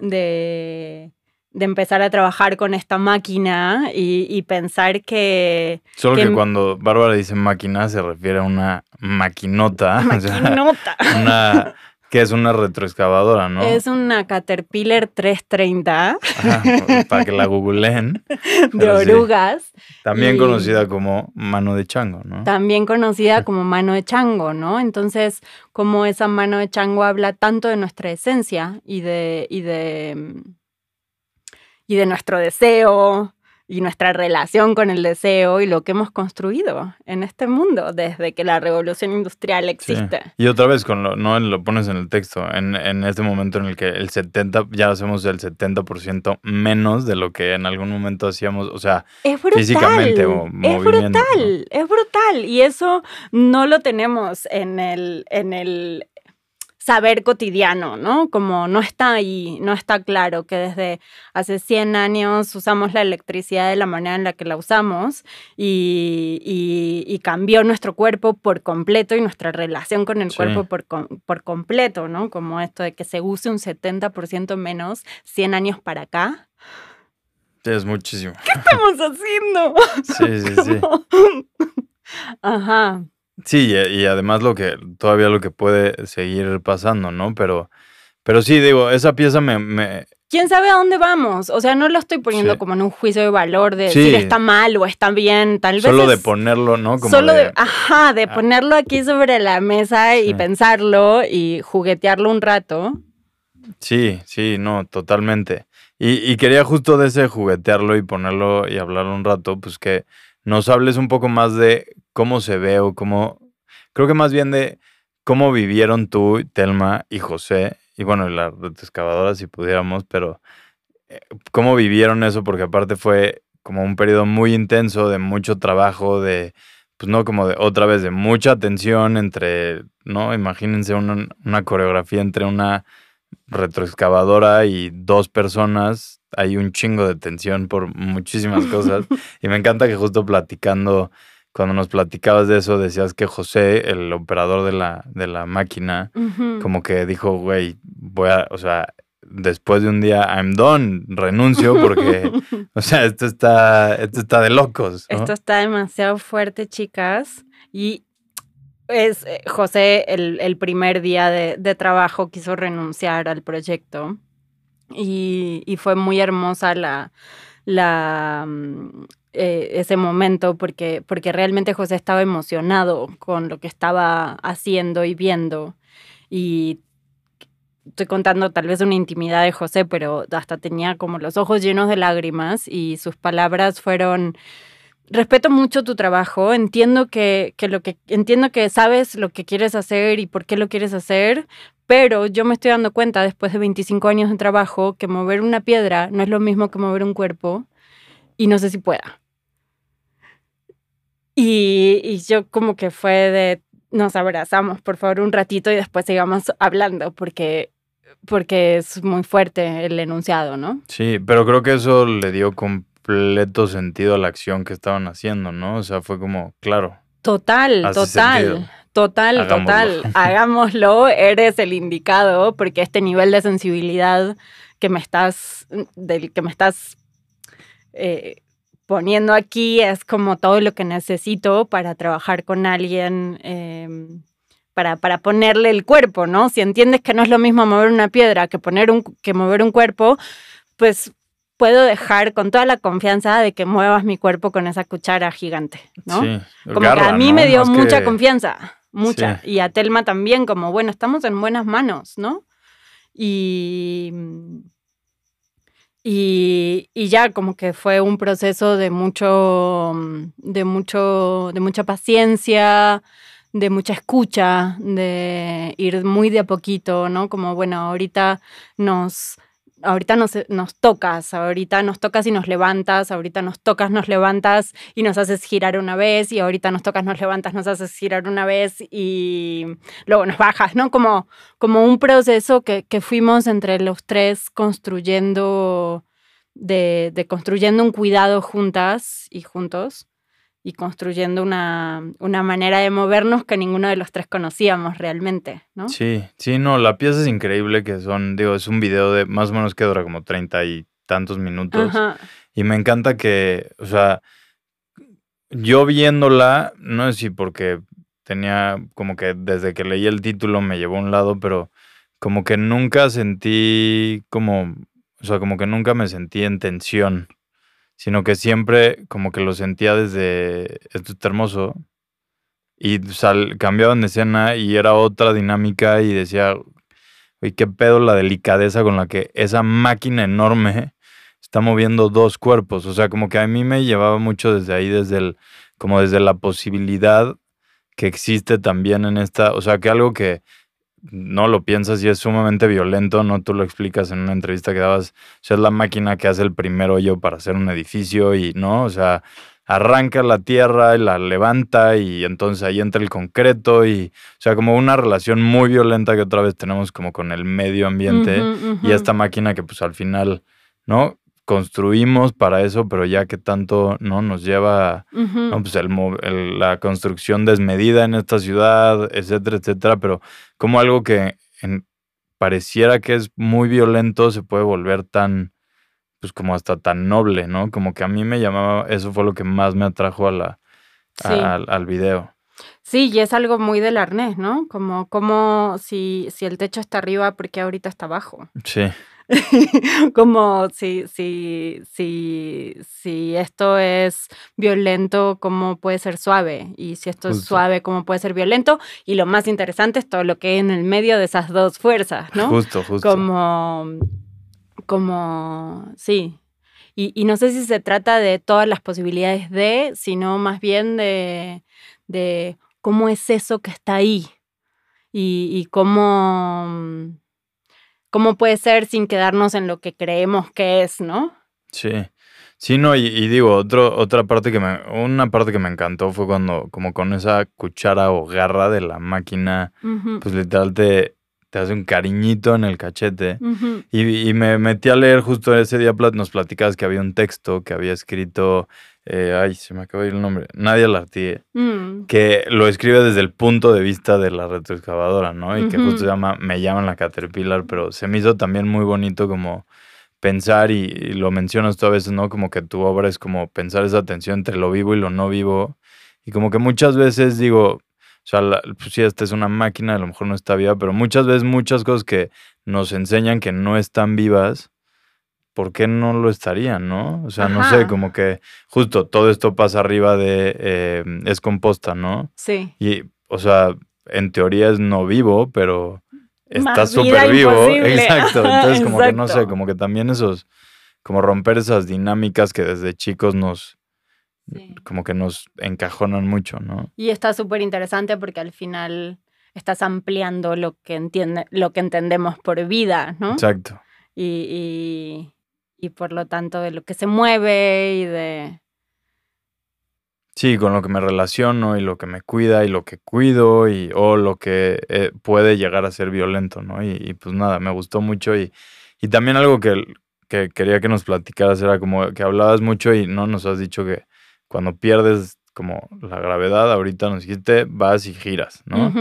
de, de empezar a trabajar con esta máquina y, y pensar que... Solo que- que cuando Bárbara dice máquina se refiere a una maquinota. o sea, Maquinota. una, que es una retroexcavadora, ¿no? Es una Caterpillar 330 Ajá, para que la googleen. de sí. orugas, También Y- conocida como mano de chango, ¿no? también conocida como mano de chango, ¿no? Entonces, como esa mano de chango habla tanto de nuestra esencia y de, y de, mm, y de nuestro deseo y nuestra relación con el deseo y lo que hemos construido en este mundo desde que la revolución industrial Sí. existe. Y otra vez, con lo, no lo pones en el texto, en, en este momento en el que el 70, ya hacemos el 70% menos de lo que en algún momento hacíamos, o sea, Es brutal. Físicamente o es brutal, es brutal. Y eso no lo tenemos en el, en el saber cotidiano, ¿no? Como no está ahí, no está claro que desde hace 100 años usamos la electricidad de la manera en la que la usamos y, y- y cambió nuestro cuerpo por completo y nuestra relación con el Sí. cuerpo por, por completo, ¿no? Como esto de que se use un 70% menos 100 años para acá. es muchísimo. ¿Qué estamos haciendo? Sí, sí, sí. Ajá. Sí, y, además lo que, todavía lo que puede seguir pasando, ¿no? Pero, pero sí, digo, esa pieza me, me ¿Quién sabe a dónde vamos? O sea, no lo estoy poniendo Sí. como en un juicio de valor de Sí. decir está mal o está bien, tal vez. solo de ponerlo, ¿no? Como solo de, de- ajá, de Ah. ponerlo aquí sobre la mesa y Sí. pensarlo y juguetearlo un rato. Sí, sí, no, totalmente. Y, y quería justo de ese juguetearlo y ponerlo y hablarlo un rato, pues que nos hables un poco más de cómo se ve o cómo, creo que más bien de cómo vivieron tú, Telma y José, y bueno, la excavadora si pudiéramos, pero eh, cómo vivieron eso, porque aparte fue como un periodo muy intenso de mucho trabajo, de, pues no como de otra vez, de mucha tensión entre, ¿no? Imagínense una, una coreografía entre una retroexcavadora y dos personas, hay un chingo de tensión por muchísimas cosas. y me encanta que justo platicando, cuando nos platicabas de eso, decías que José, el operador de la, de la máquina, como que dijo, güey, voy a, o sea, después de un día, I'm done, renuncio porque, o sea, esto está, esto está de locos. ¿no? Esto está demasiado fuerte, chicas. Y es eh, José, el, el primer día de, de trabajo, quiso renunciar al proyecto. Y, y fue muy hermosa la, la, mm, eh, ese momento porque, porque realmente José estaba emocionado con lo que estaba haciendo y viendo. Y estoy contando tal vez una intimidad de José, pero hasta tenía como los ojos llenos de lágrimas y sus palabras fueron respeto mucho tu trabajo, entiendo que, que lo que entiendo que sabes lo que quieres hacer y por qué lo quieres hacer, pero yo me estoy dando cuenta después de 25 años de trabajo que mover una piedra no es lo mismo que mover un cuerpo y no sé si pueda. Y, y yo como que fue de nos abrazamos por favor un ratito y después sigamos hablando porque porque es muy fuerte el enunciado, ¿no? Sí, pero creo que eso le dio completo sentido a la acción que estaban haciendo, ¿no? O sea, fue como, claro, Total, total, sentido. total, Hagámoslo. total. Hagámoslo, eres el indicado, porque este nivel de sensibilidad que me estás, del que me estás eh, poniendo aquí es como todo lo que necesito para trabajar con alguien, eh, para, para ponerle el cuerpo, ¿no? Si entiendes que no es lo mismo mover una piedra que, poner un, que mover un cuerpo, pues puedo dejar con toda la confianza de que muevas mi cuerpo con esa cuchara gigante, ¿no? sí. Como que a mí ¿no? me dio Más mucha que- confianza, mucha. Sí. Y a Telma también, como, bueno, estamos en buenas manos, ¿no? y, y, y, ya como que fue un proceso de mucho, de mucho, de mucha paciencia, de mucha escucha, de ir muy de a poquito, ¿no? Como, bueno, ahorita nos, ahorita nos, nos tocas, ahorita nos tocas y nos levantas, ahorita nos tocas, nos levantas y nos haces girar una vez, y ahorita nos tocas, nos levantas, nos haces girar una vez y luego nos bajas, ¿no? Como, como un proceso que, que fuimos entre los tres construyendo, de, construyendo un cuidado juntas y juntos y construyendo una, una, manera de movernos que ninguno de los tres conocíamos realmente, ¿no? Sí, sí, no, la pieza es increíble, que son, digo, es un video de más o menos que dura como treinta y tantos minutos. Ajá. Y me encanta que, o sea, yo viéndola, no sé si porque tenía como que desde que leí el título me llevó a un lado, pero como que nunca sentí como, o sea, como que nunca me sentí en tensión sino que siempre como que lo sentía desde, esto está hermoso, y sal, cambiaban de escena y era otra dinámica y decía, oye, qué pedo la delicadeza con la que esa máquina enorme está moviendo dos cuerpos, o sea, como que a mí me llevaba mucho desde ahí, desde el, como desde la posibilidad que existe también en esta, o sea, que algo que no lo piensas y es sumamente violento, ¿no? Tú lo explicas en una entrevista que dabas, o sea, es la máquina que hace el primer hoyo para hacer un edificio y, ¿no? O sea, arranca la tierra y la levanta y entonces ahí entra el concreto y, o sea, como una relación muy violenta que otra vez tenemos como con el medio ambiente y esta máquina que pues al final, ¿no? Construimos para eso, pero ya que tanto no nos lleva pues el, la construcción desmedida en esta ciudad, etcétera, etcétera, pero como algo que pareciera que es muy violento se puede volver tan, pues como hasta tan noble, ¿no? Como que a mí me llamaba, eso fue lo que más me atrajo a la, al, al video. Sí, y es algo muy del arnés, ¿no? Como, como si, si el techo está arriba, porque ahorita está abajo? Sí. como si, si, si, si esto es violento, ¿cómo puede ser suave? Y si esto es suave, ¿cómo puede ser violento? Y lo más interesante es todo lo que hay en el medio de esas dos fuerzas, ¿no? Justo, justo. Como, como, sí. Y, y no sé si se trata de todas las posibilidades de, sino más bien de, de cómo es eso que está ahí y, y cómo cómo puede ser sin quedarnos en lo que creemos que es, ¿no? Sí. Sí, no, y, digo, otro, otra parte que me, una parte que me encantó fue cuando, como con esa cuchara o garra de la máquina, pues literal te, te hace un cariñito en el cachete. y, y, me metí a leer justo ese día, nos platicabas que había un texto que había escrito eh, ay, se me acaba de ir el nombre, Nadia Lartigue, mm. que lo escribe desde el punto de vista de la retroexcavadora, ¿no? Y que justo se llama Me llaman la Caterpillar, pero se me hizo también muy bonito como pensar, y, lo mencionas tú a veces, ¿no? Como que tu obra es como pensar esa tensión entre lo vivo y lo no vivo, y como que muchas veces digo, o sea, pues sí, esta es una máquina, a lo mejor no está viva, pero muchas veces muchas cosas que nos enseñan que no están vivas, ¿por qué no lo estarían, no? O sea, no sé, como que justo todo esto pasa arriba de, eh, es composta, ¿no? Sí. Y, o sea, en teoría es no vivo, pero está súper vivo. Exacto. Entonces, como que no sé, como que también esos, como romper esas dinámicas que desde chicos nos, como que nos encajonan mucho, ¿no? Y está súper interesante porque al final estás ampliando lo que entiende, lo que entendemos por vida, ¿no? Exacto. y, y por lo tanto de lo que se mueve y de... Sí, con lo que me relaciono y lo que me cuida y lo que cuido y o lo que eh, puede llegar a ser violento, ¿no? Y, pues nada, me gustó mucho y, y también algo que, que, quería que nos platicaras era como que hablabas mucho y no nos has dicho que cuando pierdes como la gravedad, ahorita nos dijiste, vas y giras, ¿no?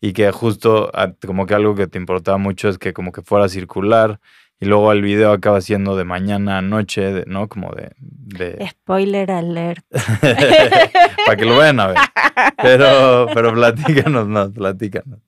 Y que justo como que algo que te importaba mucho es que como que fuera circular y luego el video acaba siendo de mañana a noche, ¿no? Como de, Spoiler alert. Para que lo vean a ver. Pero, pero platícanos más, platícanos.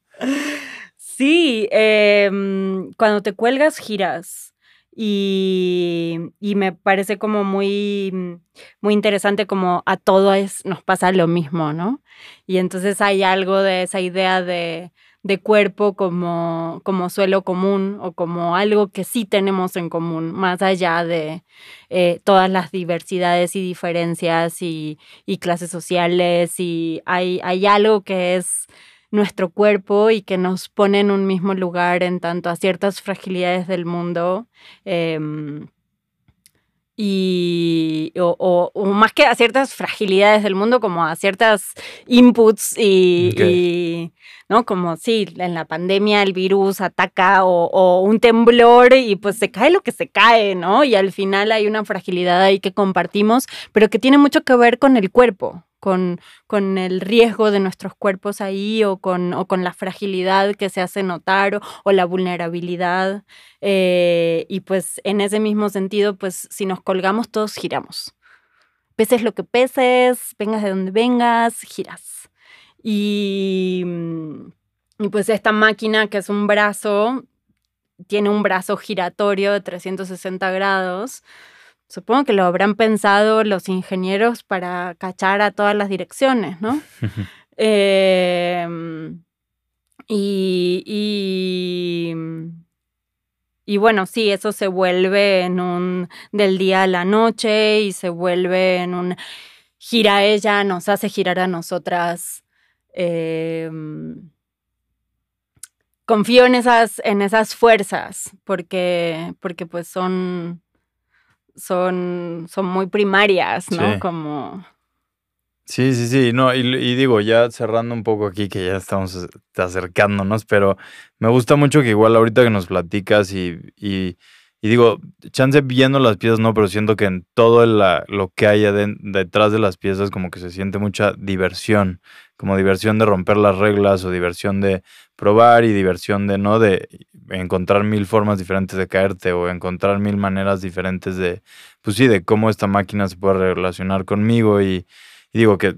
Sí, em, cuando te cuelgas giras. Y, y, me parece como muy, muy interesante como a todos nos pasa lo mismo, ¿no? Y entonces hay algo de esa idea de, de cuerpo como, como suelo común o como algo que sí tenemos en común, más allá de eh, todas las diversidades y diferencias y, clases sociales. Y hay, hay algo que es nuestro cuerpo y que nos pone en un mismo lugar en tanto a ciertas fragilidades del mundo. Em, y, o, más que a ciertas fragilidades del mundo, como a ciertas inputs y, ¿no? Como sí, en la pandemia el virus ataca o, o, un temblor y pues se cae lo que se cae, ¿no? Y al final hay una fragilidad ahí que compartimos, pero que tiene mucho que ver con el cuerpo, con, con el riesgo de nuestros cuerpos ahí o con, o con la fragilidad que se hace notar o, la vulnerabilidad. Eh, y pues en ese mismo sentido, pues si nos colgamos todos giramos. Peses lo que peses, vengas de donde vengas, giras. Y, y pues esta máquina que es un brazo, tiene un brazo giratorio de 360 grados Supongo que lo habrán pensado los ingenieros para cachar a todas las direcciones, ¿no? Em, y, y, y, bueno, sí, eso se vuelve en un del día a la noche y se vuelve en un gira ella, nos hace girar a nosotras. Em, confío en esas, en esas fuerzas, porque, porque pues son son, son muy primarias, ¿no? Sí. Como... Sí, sí, sí, no, y, digo, ya cerrando un poco aquí, que ya estamos acercándonos, pero me gusta mucho que igual ahorita que nos platicas y, y, digo, chance viendo las piezas, no, pero siento que en todo lo que hay detrás de las piezas como que se siente mucha diversión, como diversión de romper las reglas o diversión de probar y diversión de, ¿no? De encontrar mil formas diferentes de caerte o encontrar mil maneras diferentes de, pues sí, de cómo esta máquina se puede relacionar conmigo y, digo que,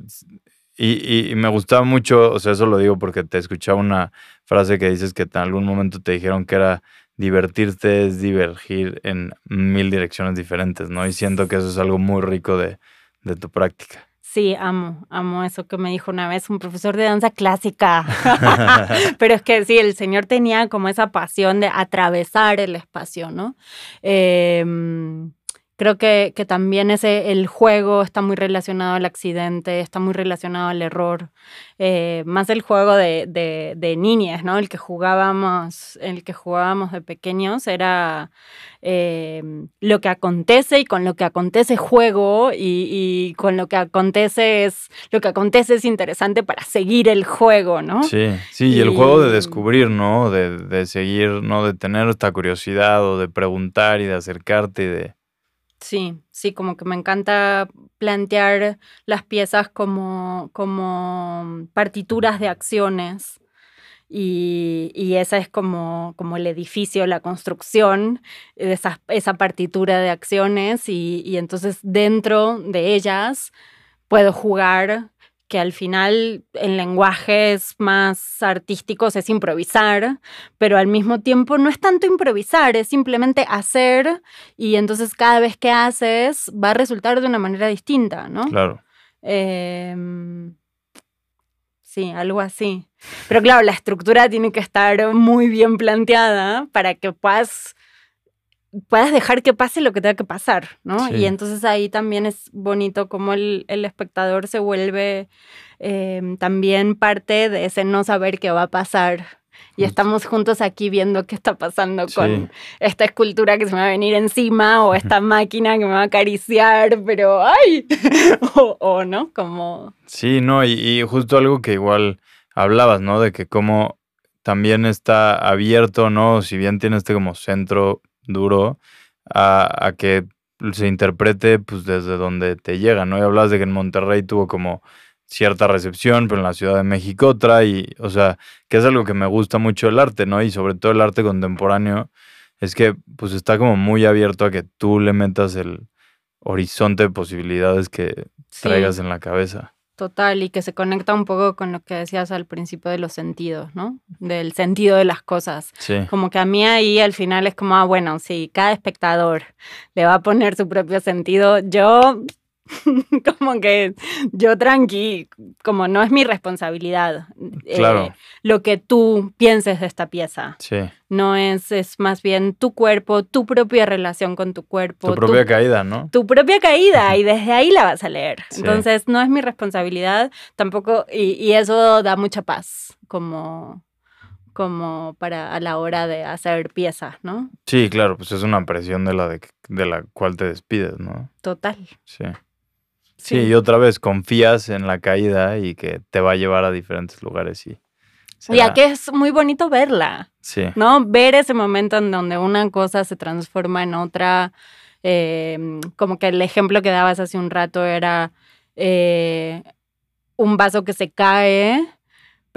y, y, me gustaba mucho, o sea, eso lo digo porque te escuchaba una frase que dices que en algún momento te dijeron que era divertirte es divergir en mil direcciones diferentes, ¿no? Y siento que eso es algo muy rico de, de tu práctica. Sí, amo, amo eso que me dijo una vez un profesor de danza clásica. Pero es que sí, el señor tenía como esa pasión de atravesar el espacio, ¿no? Eh, Creo que, que, también ese, el juego está muy relacionado al accidente, está muy relacionado al error. Eh, más el juego de, de, de, niñas, ¿no? El que jugábamos, el que jugábamos de pequeños era eh, lo que acontece y con lo que acontece juego y, y, con lo que acontece es lo que acontece es interesante para seguir el juego, ¿no? Sí, sí, y, y el juego de descubrir, ¿no? De, de seguir, ¿no? De tener esta curiosidad o de preguntar y de acercarte y de Sí, sí, como que me encanta plantear las piezas como, como partituras de acciones. Y, y esa es como, como el edificio, la construcción, esa, esa partitura de acciones y, y entonces dentro de ellas puedo jugar que al final en lenguajes más artísticos es improvisar, pero al mismo tiempo no es tanto improvisar, es simplemente hacer y entonces cada vez que haces va a resultar de una manera distinta, ¿no? Claro. Eh, sí, algo así. Pero claro, la estructura tiene que estar muy bien planteada para que puedas puedas dejar que pase lo que tenga que pasar, ¿no? Sí. Y entonces ahí también es bonito como el, el espectador se vuelve eh, también parte de ese no saber qué va a pasar. Y estamos juntos aquí viendo qué está pasando Sí. con esta escultura que se me va a venir encima o esta máquina que me va a acariciar, pero ¡ay! o, o, ¿no? Como... Sí, no, y, y justo algo que igual hablabas, ¿no? De que como también está abierto, ¿no? Si bien tiene este como centro duro, a, a que se interprete pues desde donde te llega, ¿no? Y hablabas de que en Monterrey tuvo como cierta recepción, pero en la Ciudad de México otra, y, o sea, que es algo que me gusta mucho el arte, ¿no? Y sobre todo el arte contemporáneo, es que pues está como muy abierto a que tú le metas el horizonte de posibilidades que traigas en la cabeza. Total, y que se conecta un poco con lo que decías al principio de los sentidos, ¿no? Del sentido de las cosas. Sí, Como que a mí ahí al final es como, ah, bueno, sí, cada espectador le va a poner su propio sentido. Yo como que yo tranqui, como no es mi responsabilidad. Claro. eh, lo que tú pienses de esta pieza. Sí. No es, es más bien tu cuerpo, tu propia relación con tu cuerpo. Tu propia caída, ¿no? tu propia caída y desde ahí la vas a leer. Sí. Entonces no es mi responsabilidad tampoco y, y eso da mucha paz como, como para a la hora de hacer piezas, ¿no? Sí, claro, pues es una presión de la de, de la cual te despides, ¿no? Total. Sí. Sí, y otra vez confías en la caída y que te va a llevar a diferentes lugares y. Y será- aquí es muy bonito verla, Sí, ¿no? Ver ese momento en donde una cosa se transforma en otra. eh, como que el ejemplo que dabas hace un rato era eh, un vaso que se cae,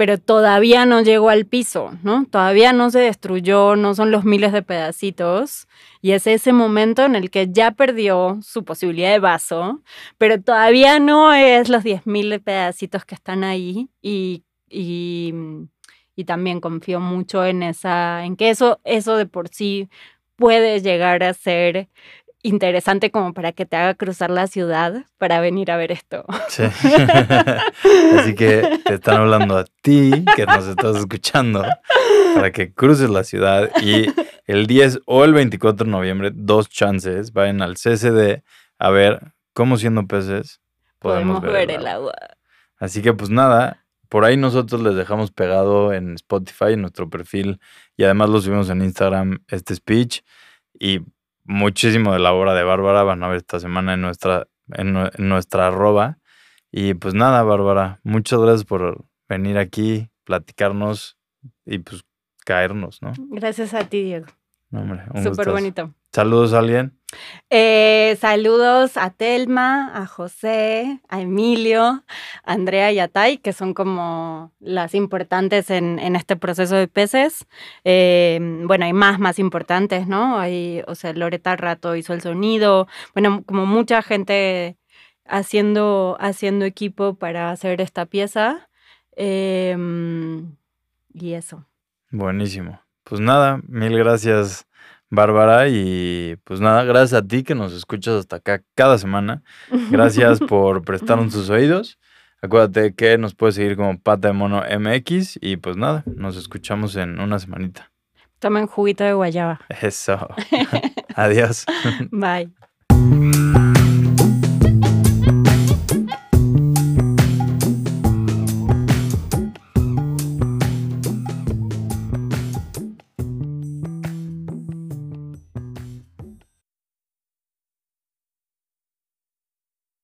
pero todavía no llegó al piso, ¿no? Todavía no se destruyó, no son los miles de pedacitos. Y es ese momento en el que ya perdió su posibilidad de vaso, pero todavía no es los 10.000 pedacitos que están ahí. Y, y, y también confío mucho en esa, en que eso, eso de por sí puede llegar a ser interesante como para que te haga cruzar la ciudad para venir a ver esto. sí. Así que te están hablando a ti, que nos estás escuchando, para que cruces la ciudad y el 10 o el 24 de noviembre, dos chances, vayan al CCD a ver cómo siendo peces Podemos ver el agua. Así que pues nada, por ahí nosotros les dejamos pegado en Spotify, en nuestro perfil, y además lo subimos en Instagram, este speech, y muchísimo de la obra de Bárbara van a ver esta semana en nuestra, en, nue- en nuestra arroba. Y pues nada, Bárbara, muchas gracias por venir aquí, platicarnos y pues caernos, ¿no? Gracias a ti, Diego. No, hombre, un Súper gustazo. bonito. Saludos a alguien. Eh, saludos a Telma, a José, a Emilio, a Andrea y a Tai, que son como las importantes en, en este proceso de peces. Eh, bueno, hay más, más importantes, ¿no? Hay, o sea, Loreta Rato hizo el sonido. Bueno, como mucha gente haciendo, haciendo equipo para hacer esta pieza. Eh, y eso. Buenísimo. Pues nada, mil gracias, Bárbara. Y pues nada, gracias a ti que nos escuchas hasta acá cada semana. Gracias por prestarnos tus oídos. Acuérdate que nos puedes seguir como Pata de Mono MX. Y pues nada, nos escuchamos en una semanita. Tomen juguito de guayaba. Eso. Adiós. Bye.